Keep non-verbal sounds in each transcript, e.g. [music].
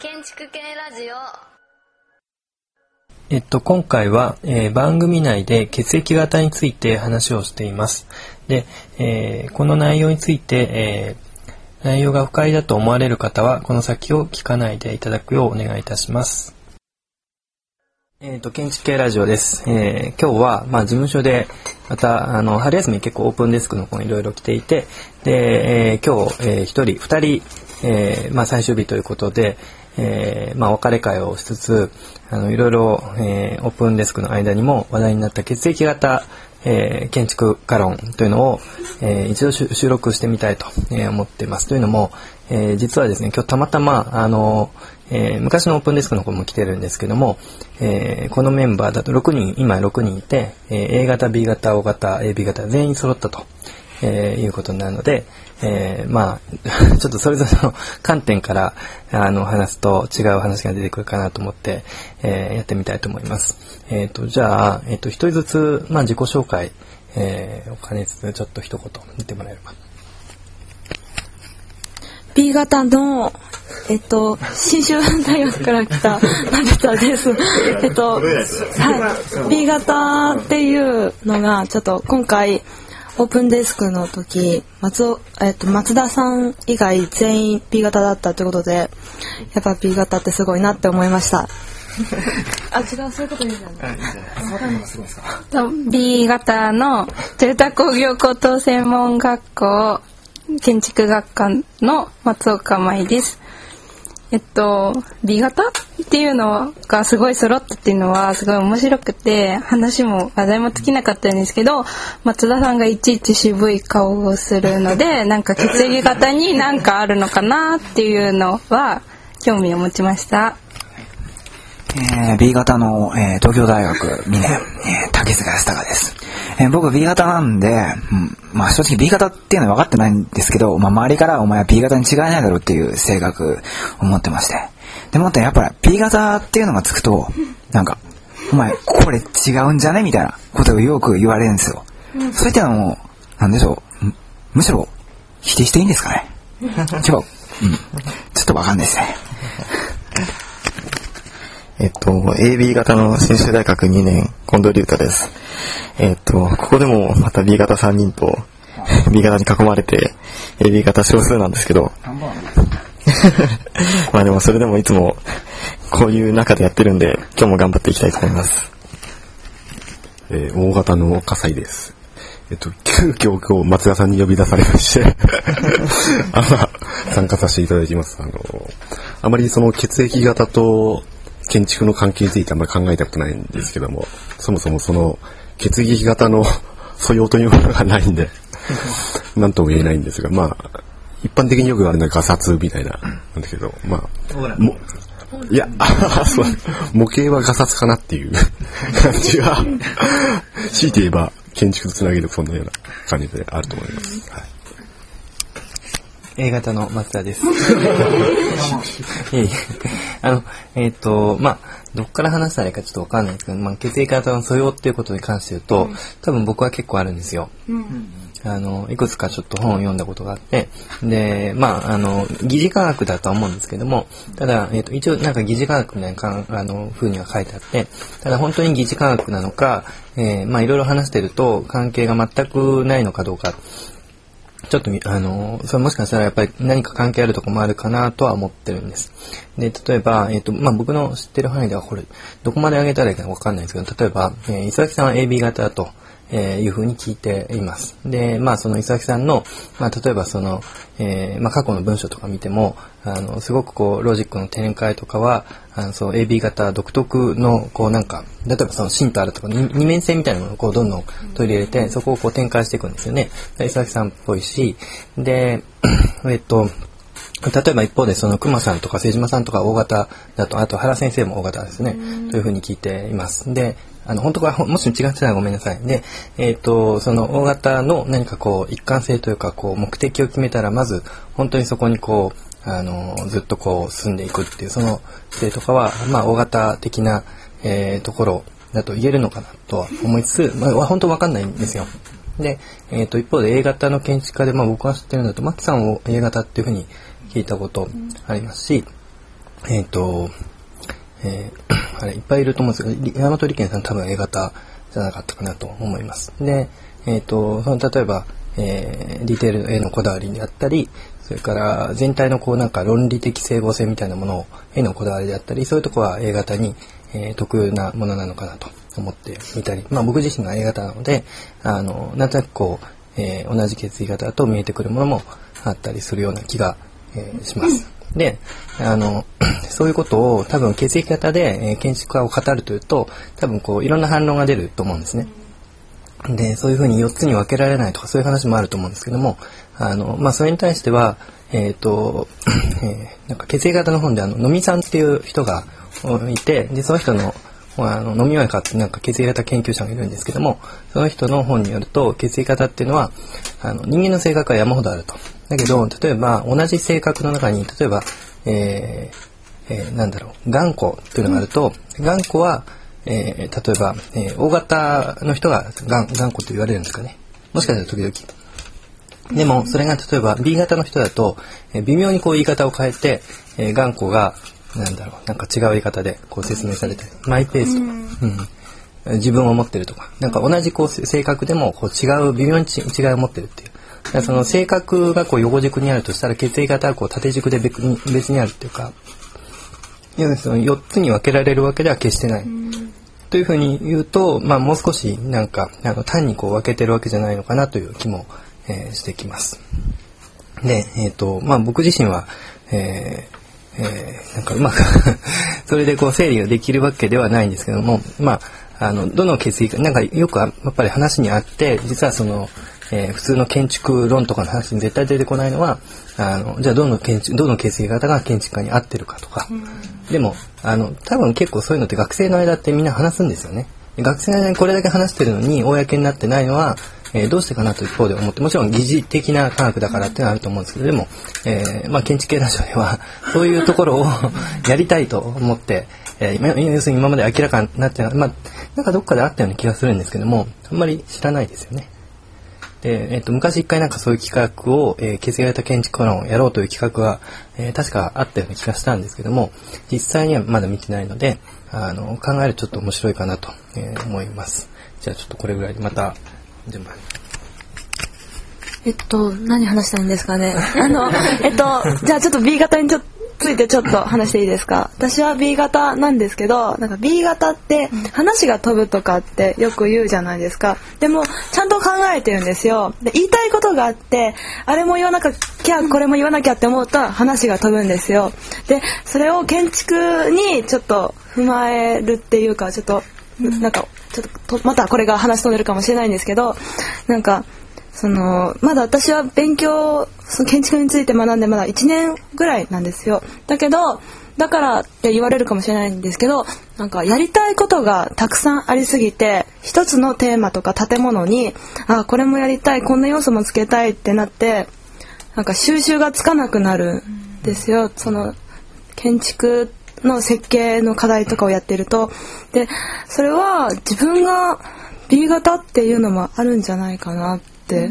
建築系ラジオえっと、今回は、えー番組内で血液型について話をしています。で、えーこの内容について、えー内容が不快だと思われる方は、この先を聞かないでいただくようお願いいたします。えっ、と、建築系ラジオです。えー今日は、まあ、事務所で、また、あの、春休み結構オープンデスクの子いろいろ来ていて、で、えー今日、えー一人、二人、えーまあ、最終日ということで、えーまあ、別れ会をしつつ、あの、いろいろ、えーオープンデスクの間にも話題になった血液型、えー建築家論というのを、えー一度収録してみたいと、思っています。というのも、えー実はですね、今日たまたま、あの、えー昔のオープンデスクの子も来てるんですけども、えーこのメンバーだと6人、今6人いて、えー A 型、B 型、O 型、AB 型全員揃ったと、えーいうことになるので、えーまあ、[laughs] ちょっとそれぞれの観点からあの話すと違う話が出てくるかなと思って、えーやってみたいと思います。えっ、と、じゃあ、えっ、と、一人ずつ、まあ、自己紹介、えー、お金つつちょっと一言言ってもらえれば。B 型の、えっと、信州大学から来た、ナベタです。えっと、はい。B 型っていうのが、ちょっと今回、オープンデスクの時、松尾、えっと、松田さん以外全員 B 型だったということで、やっぱ B 型ってすごいなって思いました。[laughs] あ、違う、そういうこと言うんじゃない？と B 型の住宅工業高等専門学校建築学科の松岡舞です。えっと B 型？っていうのがすごい揃ったっていうのはすごい面白くて話も話題も尽きなかったんですけど松田さんがいちいち渋い顔をするのでなんか血液型になんかあるのかなっていうのは興味を持ちました。えー B 型の、えー東京大学2年、えー竹塚康隆です。えー僕 B 型なんで、うんまあ正直 B 型っていうのは分かってないんですけど、まあ周りからお前は B 型に違いないだろうっていう性格を持ってまして。でもってやっぱり B 型っていうのがつくと、なんか、お前これ違うんじゃねみたいなことをよく言われるんですよ。そういったのも、なんでしょう、むむしろ否定していいんですかね？[laughs] 違う。うん。ちょっとわかんないですね。えっと、AB 型の信州大学2年、近藤隆太です。えっと、ここでもまた B 型3人と [laughs] B 型に囲まれて、AB 型少数なんですけど、[laughs] まあでもそれでもいつもこういう中でやってるんで、今日も頑張っていきたいと思います。えー大型の火災です。えっと、急遽今日松田さんに呼び出されまして、あ [laughs] まあ、参加させていただきます。あの、あまりその血液型と建築の関係についてあんまり考えたことないんですけども、そもそもその血液型の [laughs] 素養というものがないんで、[laughs] なんとも言えないんですが、まあ、一般的によくあるのはガサツみたいな、なんだけど、まあ、も、いや、あ [laughs] そう模型はガサツかなっていう感じは、強いて言えば建築とつなげるそんなような感じであると思います。はい A 型の松田です。[laughs] あの、えっ、と、まあ、どっから話したらいいかちょっとわかんないですけど、まあ、血液型の素養っていうことに関して言うと、多分僕は結構あるんですよ。あの、いくつかちょっと本を読んだことがあって、で、まあ、あの、疑似科学だとは思うんですけども、ただ、えっ、と、一応なんか疑似科学みたいなかあの、風には書いてあって、ただ本当に疑似科学なのか、えーまあ、いろいろ話してると関係が全くないのかどうか、ちょっと、あの、それもしかしたらやっぱり何か関係あるとこもあるかなとは思ってるんです。で、例えば、えっ、と、まあ、僕の知ってる範囲ではこれ、どこまで上げたらいいかわかんないですけど、例えば、えー、伊崎さんは AB 型だと。えーいうふうに聞いています。で、まあその伊崎さんの、まあ例えばその、えーまあ過去の文章とか見ても、あの、すごくこう、ロジックの展開とかは、あの、そう、AB 型独特の、こうなんか、例えばその芯とあるとか、に二面性みたいなものをこうどんどん取り入れて、そこをこう展開していくんですよね。で伊崎さんっぽいし、で、えっと、例えば一方でその熊さんとか瀬島さんとか大型だと、あと原先生も大型ですね。というふうに聞いています。で、あの、本当か、もし違ってたらごめんなさい。で、えっ、と、その大型の何かこう、一貫性というか、こう、目的を決めたら、まず、本当にそこにこう、あの、ずっとこう、進んでいくっていう、その姿勢とかは、まあ、大型的な、えーところだと言えるのかなとは思いつつ、まあ、本当わかんないんですよ。で、えっ、と、一方で A 型の建築家で、まあ僕が知ってるんだと、マキさんを A 型っていうふうに聞いたことありますし、えっ、と、えー [clears throat] あれ、いっぱいいると思うんですけど、山本理研さん多分 A 型じゃなかったかなと思います。で、えっ、と、その例えば、えーディテールへのこだわりであったり、それから全体のこうなんか論理的整合性みたいなものへのこだわりであったり、そういうとこは A 型に、えー特有なものなのかなと思ってみたり、まあ僕自身が A 型なので、あの、なんとなくこう、えー同じ血液型だと見えてくるものもあったりするような気が、えーします。で、あの、[clears throat] そういうことを多分血液型で、建築家を語るというと、多分こういろんな反論が出ると思うんですね。で、そういうふうに4つに分けられないとかそういう話もあると思うんですけども、あの、まあ、それに対しては、えっ、と、[clears throat] えーなんか血液型の本であの、のみさんっていう人がいて、で、その人の、あの、飲み親かってなんか血液型研究者がいるんですけども、その人の本によると、血液型っていうのは、あの、人間の性格は山ほどあると。だけど、例えば、同じ性格の中に、例えば、えーえーなんだろう、頑固っていうのがあると、頑固は、えー例えば、えー O 型の人が頑頑固と言われるんですかね。もしかしたら時々。でも、それが例えば B 型の人だと、えー微妙にこう言い方を変えて、えー頑固が、なんだろう、なんか違う言い方でこう説明されて、マイペースとか、うん、自分を持ってるとか、なんか同じこう性格でもこう違う、微妙にち違いを持ってるっていう。その性格がこう横軸にあるとしたら血液型はこう縦軸で別にあるっていうか、いやその4つに分けられるわけでは決してない。というふうに言うと、まあ、もう少しなんかあの単にこう分けてるわけじゃないのかなという気も、えーしてきます。で、えっ、と、まあ、僕自身は、えーえーなんかうまく [laughs] それでこう整理ができるわけではないんですけども、まあ、あの、どの血液か、なんかよくやっぱり話にあって、実はその、えー普通の建築論とかの話に絶対出てこないのは、あの、じゃあどの建築、どの血液型が建築家に合ってるかとか、でも、あの、多分結構そういうのって学生の間ってみんな話すんですよね。学生の間にこれだけ話してるのに、公になってないのは、えーどうしてかなと一方で思って、もちろん疑似的な科学だからっていうのはあると思うんですけど、でも、えーまあ、建築系ラジオでは、[laughs] そういうところを [laughs] やりたいと思って、えー今要するに今まで明らかになってない、まあ、なんかどっかであったような気がするんですけども、あんまり知らないですよね。で、えっと、昔一回なんかそういう企画を、えー、血液型建築論をやろうという企画が、えー確かあったような気がしたんですけども、実際にはまだ見てないので、あの、考えるとちょっと面白いかなと、えー思います。じゃあちょっとこれぐらいでまた、順番に。えっと、何話したいんですかね？[laughs] あの、えっと、じゃあちょっと B 型にちょっと、ついてちょっと話していいですか？私は B 型なんですけどなんか B 型って話が飛ぶとかってよく言うじゃないですか。でもちゃんと考えてるんですよ。で言いたいことがあってあれも言わなきゃこれも言わなきゃって思ったら話が飛ぶんですよ。でそれを建築にちょっと踏まえるっていうかちょっとなんかちょっととまたこれが話飛んでるかもしれないんですけどなんかそのまだ私は勉強その建築について学んでまだ1年ぐらいなんですよ。だけどだからって言われるかもしれないんですけどなんかやりたいことがたくさんありすぎて一つのテーマとか建物にあこれもやりたいこんな要素もつけたいってなってなんか収集がつかなくなるんですよ。その建築の設計の課題とかをやってると。でそれは自分が B 型っていうのもあるんじゃないかな。ってって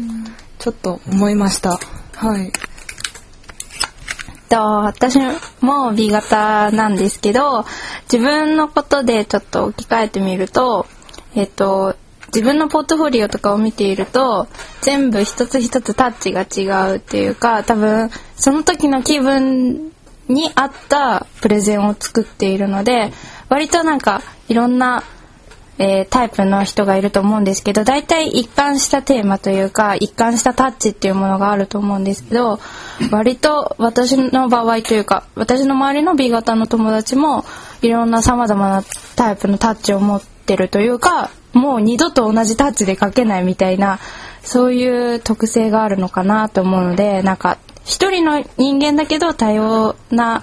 ちょっと思いました。はい。と私も B 型なんですけど自分のことでちょっと置き換えてみるとえっと自分のポートフォリオとかを見ていると全部一つ一つタッチが違うっていうか多分その時の気分に合ったプレゼンを作っているので割となんかいろんなえータイプの人がいると思うんですけど大体一貫したテーマというか一貫したタッチっていうものがあると思うんですけど割と私の場合というか私の周りの B 型の友達もいろんなさまざまなタイプのタッチを持ってるというかもう二度と同じタッチで描けないみたいなそういう特性があるのかなと思うのでなんか一人の人間だけど多様な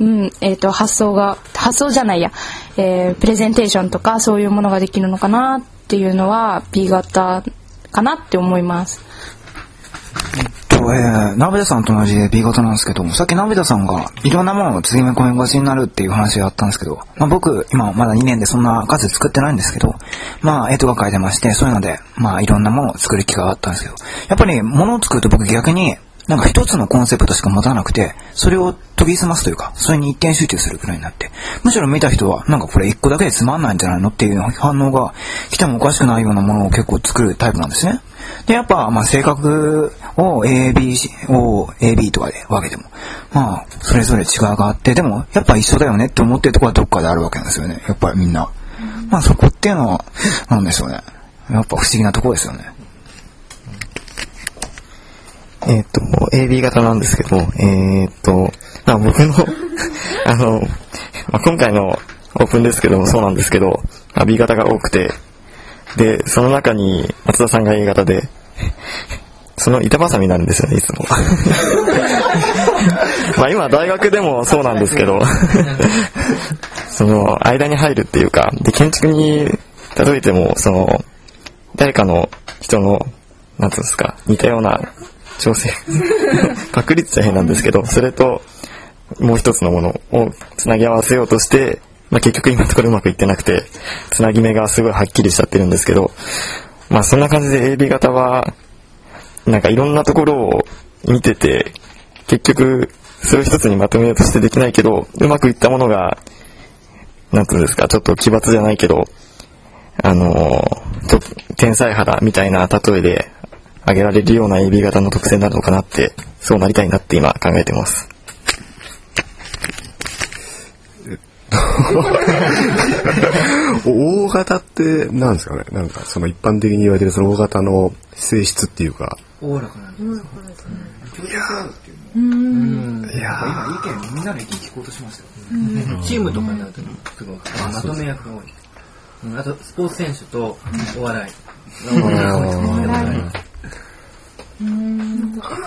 うんえー、と発想が発想じゃないや、えープレゼンテーションとかそういうものができるのかなっていうのは B 型かなって思います。えっとえー、鍋田さんと同じで B 型なんですけど、さっき鍋田さんがいろんなものを継ぎ目込みがちになるっていう話があったんですけど、まあ僕、今まだ2年でそんな数作ってないんですけど、まあ絵とか書いてまして、そういうので、まあいろんなものを作る機会があったんですけど、やっぱり物を作ると僕逆に、なんか一つのコンセプトしか持たなくて、それを研ぎ澄ますというか、それに一点集中するくらいになって、むしろ見た人は、なんかこれ一個だけでつまんないんじゃないのっていう反応が来てもおかしくないようなものを結構作るタイプなんですね。で、やっぱ、まあ、性格を A、B、O、A、B とかで分けても、まあ、それぞれ違いがあって、でも、やっぱ一緒だよねって思ってるところはどっかであるわけなんですよね。やっぱりみんな。まあ、そこっていうのは、なんでしょうね。やっぱ不思議なところですよね。えっ、と、AB 型なんですけど、えっ、と、まあ僕の、[laughs] あの、まあ、今回のオープンですけどもそうなんですけど、まあ、B 型が多くて、で、その中に松田さんが A 型で、その板挟みなんですよね、いつも。[laughs] まあ今大学でもそうなんですけど、[laughs] その間に入るっていうか、で、建築に例えても、その、誰かの人の、なんていうんですか、似たような調整、パクリって大変なんですけど、それと、もう一つのものをつなぎ合わせようとして、まあ結局今のところうまくいってなくて、つなぎ目がすごいはっきりしちゃってるんですけど、まあそんな感じで AB 型は、なんかいろんなところを見てて、結局、それを一つにまとめようとしてできないけど、うまくいったものが、なんていうんですか、ちょっと奇抜じゃないけど、あのーちょっと天才肌みたいな例えで挙げられるような AB 型の特性になるのかなって、そうなりたいなって今考えてます。[laughs] 大型って何ですかね？なんかその一般的に言われてるその大型の性質っていうか、おおらかなんです。いや意見みんなの意見聞こうとしましたよ。チームとかになるとすごいまとめ役が多い。うんあとスポーツ選手とお笑い。お笑い今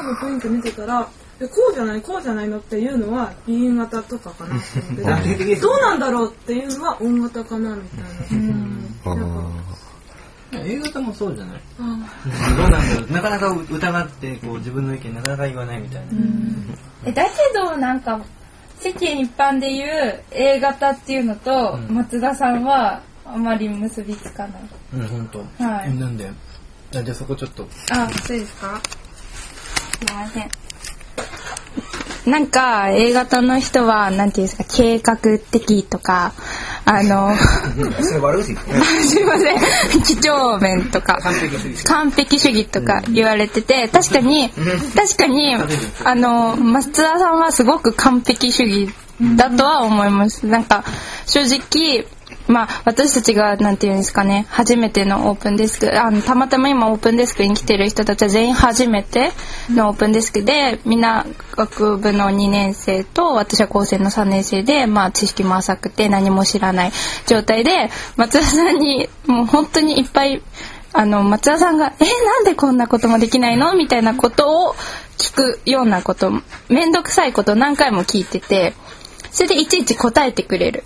の雰囲気見てたらえこうじゃないこうじゃないのっていうのは B 型とかかな。って思っててどうなんだろうっていうのは O 型かなみたいな。ー、A 型もそうじゃない？どうなんだろう？なかなか疑ってこう自分の意見なかなか言わないみたいな。えだけどなんか世間一般で言う A 型っていうのと松田さんはあまり結びつかない。うん、本当。はい。なんで？あじゃあそこちょっと。あ、そうですか？すいません。なんか A 型の人はなんていうんですか計画的とかあの [laughs] それ悪口 [laughs] すいません。几帳面とか完璧主義。とか言われてて確かに確かにあの松田さんはすごく完璧主義だとは思います。なんか正直まあ私たちがなんていうんですかね初めてのオープンデスクあのたまたま今オープンデスクに来てる人たちは全員初めてのオープンデスクでみんな学部の2年生と私は高専の3年生でまあ知識も浅くて何も知らない状態で松田さんにもう本当にいっぱいあの松田さんが「えなんでこんなこともできないの?」みたいなことを聞くようなこと面倒くさいことを何回も聞いててそれでいちいち答えてくれる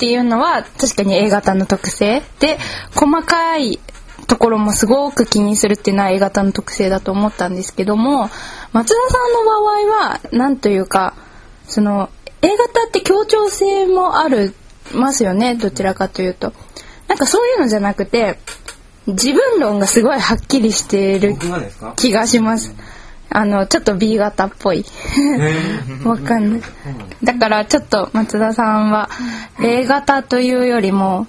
っていうのは確かに A 型の特性で細かいところもすごく気にするっていうのは A 型の特性だと思ったんですけども松田さんの場合は何というかその A 型って協調性もあるますよねどちらかというとなんかそういうのじゃなくて自分論がすごいはっきりしている気がします。あの、ちょっと B 型っぽい。わかんない。だからちょっと松田さんは A 型というよりも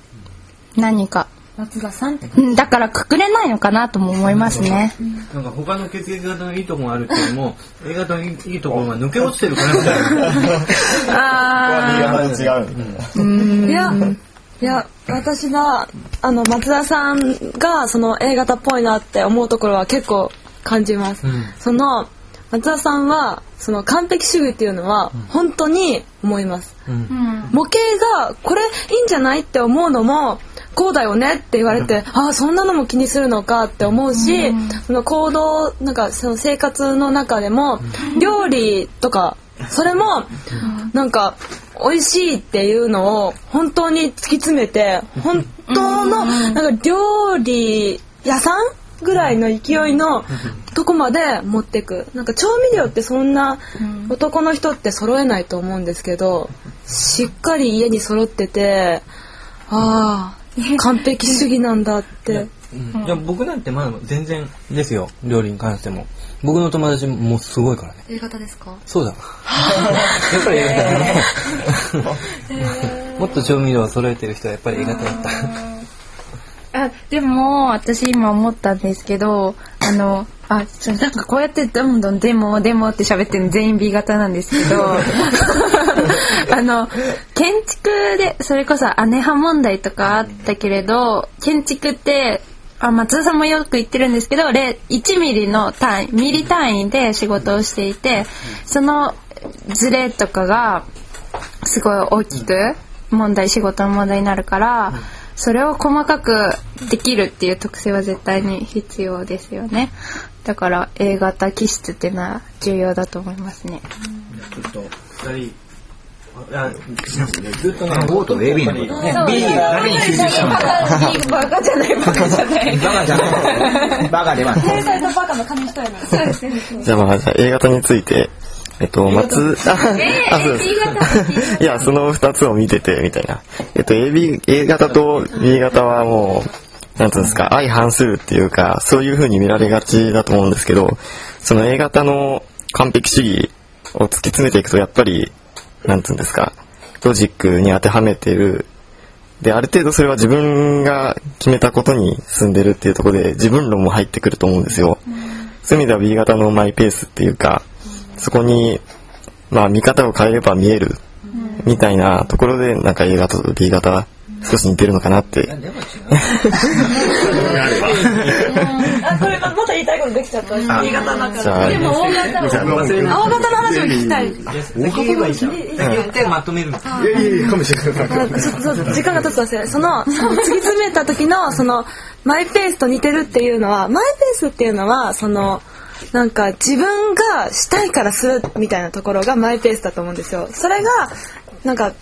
何か。松田さんってうんだからくくれないのかなとも思いますね。なんか他の血液型のいいところがあるっていうよりも A 型のいいところが抜け落ちてるかなみたいな。あ違う。いや、いや、私は、あの、松田さんが、その A 型っぽいなって思うところは結構感じます。その、松田さんは、その完璧主義っていうのは、本当に思います。模型が、これいいんじゃないって思うのも、こうだよねって言われて、ああ、そんなのも気にするのかって思うし、その行動、なんかその生活の中でも、料理とか、それも、なんか、美味しいっていうのを本当に突き詰めて、本当の、なんか料理屋さんぐらいの勢いのとこまで持ってく。なんか調味料ってそんな男の人って揃えないと思うんですけどしっかり家に揃っててああ完璧主義なんだって。いや僕なんてまだ全然ですよ。料理に関しても。僕の友達もすごいからね。A 型ですか？そうだ。[laughs] やっぱり A 型だね。[laughs] もっと調味料を揃えてる人はやっぱり A 型だった。あでも私今思ったんですけどあのあそうなんかこうやってどんどん「でもでも」って喋ってるの全員 B 型なんですけど [laughs] あの建築でそれこそ姉派問題とかあったけれど建築ってあ松田さんもよく言ってるんですけど1ミリの単位ミリ単位で仕事をしていてそのズレとかがすごい大きく問題仕事の問題になるからそれを細かくできるっていう特性は絶対に必要ですよね。だから A 型気質っていうのは重要だと思いますね。ちょっと二人あずっとね O と AB のことね。B だけに集中しちゃうんだバカじゃないバカじゃない。バカじゃない。バカではない。天才とバカの紙一重なんですそうですねじゃあまあ、じゃあ A 型について、えっと、松、あ、あそうです。いや、その二つを見てて、みたいな。えっと、AB、A 型と B 型はもう、なんていうんですか、相反するっていうか、そういう風に見られがちだと思うんですけど、その A 型の完璧主義を突き詰めていくと、やっぱり、なんていうんですか、ロジックに当てはめてるで、ある程度それは自分が決めたことに進んでるっていうところで自分論も入ってくると思うんですよ。そういう意味では B 型のマイペースっていうか、そこに、まあ見方を変えれば見えるみたいなところで、なんか A 型と B 型少し似てるのかなって。あこれまた言いたいことできちゃった。B 型の中じゃあ、でも O 型 O 型の話を聞きたい。先言えばい。い。じゃん。先言ってまとめるんですいやいやいや、かもしれない。時間が経つと忘れその突き詰めた時のそのマイペースと似てるっていうのはマイペースっていうのはそのなんか自分がしたいからするみたいなところがマイペースだと思うんですよ。それがなんか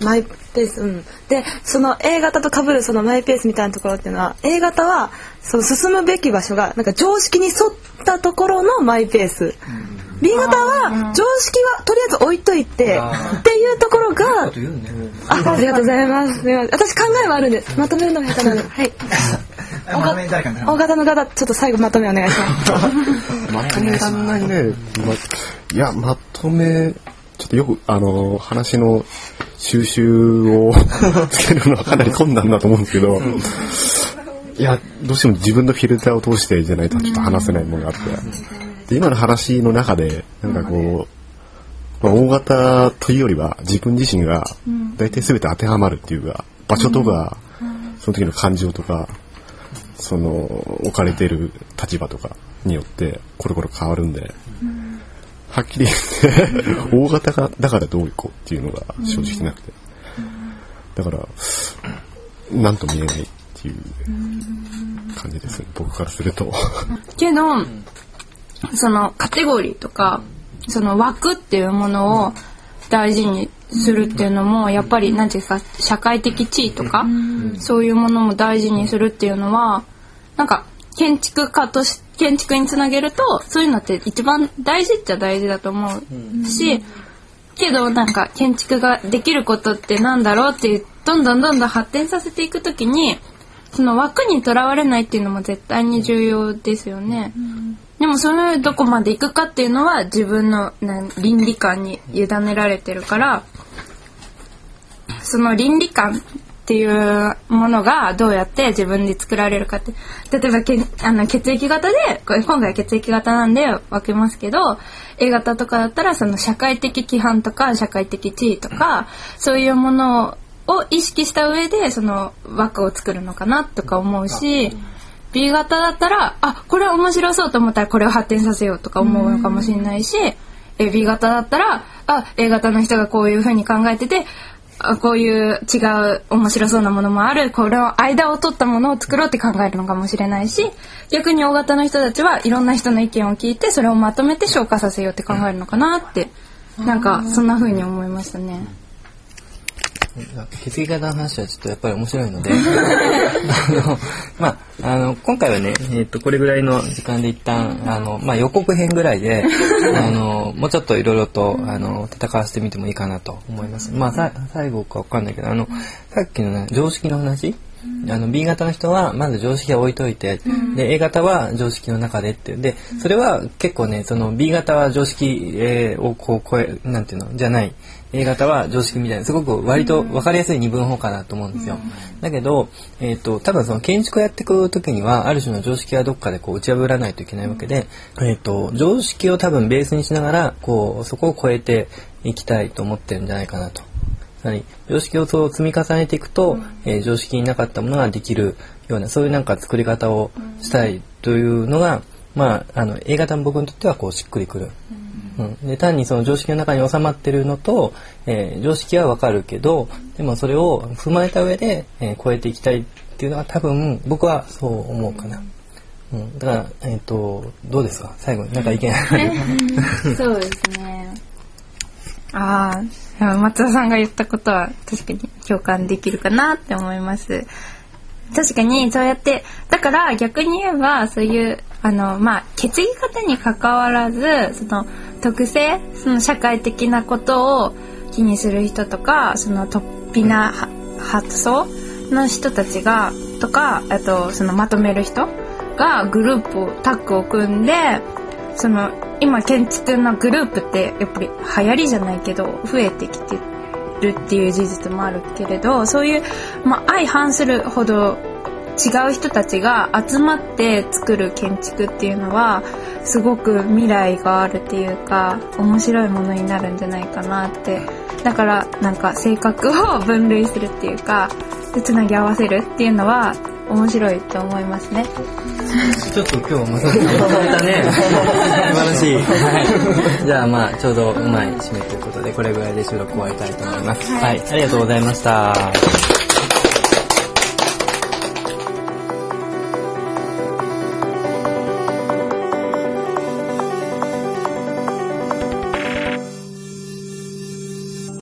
マイペース、うん、でその A 型と被るそのマイペースみたいなところっていうのは A 型はその進むべき場所がなんか常識に沿ったところのマイペース。B 型は常識はとりあえず置いといてっていうところがあありがとうございます。私考えはあるんです。まとめるのが下手なので。はい。[laughs] 大型の方、ちょっと最後まとめお願いします。まとめ。らんないね。ま、いや、まとめ、ちょっとよく、あの、話の収集を [laughs] つけるのはかなり困難だと思うんですけど、いや、どうしても自分のフィルターを通してじゃないとちょっと話せないものがあって、で今の話の中で、なんかこう、まあ、大型というよりは自分自身が大体全て当てはまるっていうか、場所とか、その時の感情とか、その置かれてる立場とかによってコロコロ変わるんで、はっきり言って大型がだからどういこうっていうのが正直なくて、だから何とも言えないっていう感じですね。僕からすると。けどそのカテゴリーとかその枠っていうものを大事にするっていうのもやっぱり何ていうんですか社会的地位とかそういうものも大事にするっていうのはなんか建築家とし建築につなげるとそういうのって一番大事っちゃ大事だと思うしけどなんか建築ができることってなんだろうっていうどんどんどんどん発展させていくときにその枠にとらわれないっていうのも絶対に重要ですよね。でもそれどこまで行くかっていうのは自分の倫理観に委ねられてるからその倫理観っていうものがどうやって自分で作られるかって例えばけあの血液型でこれ今回は血液型なんで分けますけど A 型とかだったらその社会的規範とか社会的地位とかそういうものを意識した上でその枠を作るのかなとか思うし B 型だったらあこれ面白そうと思ったらこれを発展させようとか思うのかもしれないしえ B 型だったらあ A 型の人がこういうふうに考えててあこういう違う面白そうなものもあるこれを間を取ったものを作ろうって考えるのかもしれないし逆に O 型の人たちはいろんな人の意見を聞いてそれをまとめて消化させようって考えるのかなってなんかそんな風に思いましたね。血液型の話はちょっとやっぱり面白いので、あの、まあ、あの、今回はね、えっ、と、これぐらいの時間で一旦、あの、まあ、予告編ぐらいで、[laughs] あの、もうちょっといろいろと、あの、戦わせてみてもいいかなと思います。まあ、さ最後かわかんないけど、あの、さっきのね、常識の話あの B 型の人はまず常識は置いといて、で A 型は常識の中でってでそれは結構ねその B 型は常識、えーをこう超えなんていうのじゃない。A 型は常識みたいなすごく割と分かりやすい二分法かなと思うんですよ。だけど、えー、と多分その建築をやっていく時にはある種の常識はどっかでこう打ち破らないといけないわけで、えー、と常識を多分ベースにしながらこうそこを超えていきたいと思ってるんじゃないかなとつまり常識をそう積み重ねていくと、えー常識になかったものができるようなそういうなんか作り方をしたいというのが、まあ、あの A 型の僕にとってはこうしっくりくる。うん、で単にその常識の中に収まってるのと、えー常識はわかるけどでもそれを踏まえた上で、えー超えていきたいっていうのは多分僕はそう思うかな。うん、だから、えっ、と、どうですか？最後になんか意見ある？そうですね。ああ、松田さんが言ったことは確かに共感できるかなって思います。確かにそうやって、だから逆に言えばそういう、あの、まあ、血液型に関わらず、その特性、その社会的なことを気にする人とか、その突飛な発想の人たちが、とか、あとそのまとめる人がグループをタッグを組んで、その今建築のグループってやっぱり流行りじゃないけど増えてきてるっていう事実もあるけれどそういう、まあ、相反するほど違う人たちが集まって作る建築っていうのはすごく未来があるっていうか面白いものになるんじゃないかなって。だからなんか性格を [laughs] 分類するっていうかつなぎ合わせるっていうのは面白いと思いますね。ちょっと今日まさにまとめたね。素晴らしい。はい。じゃあまあちょうどうまい締めということでこれぐらいで収録終わりたいと思います。はい、ありがとうございました。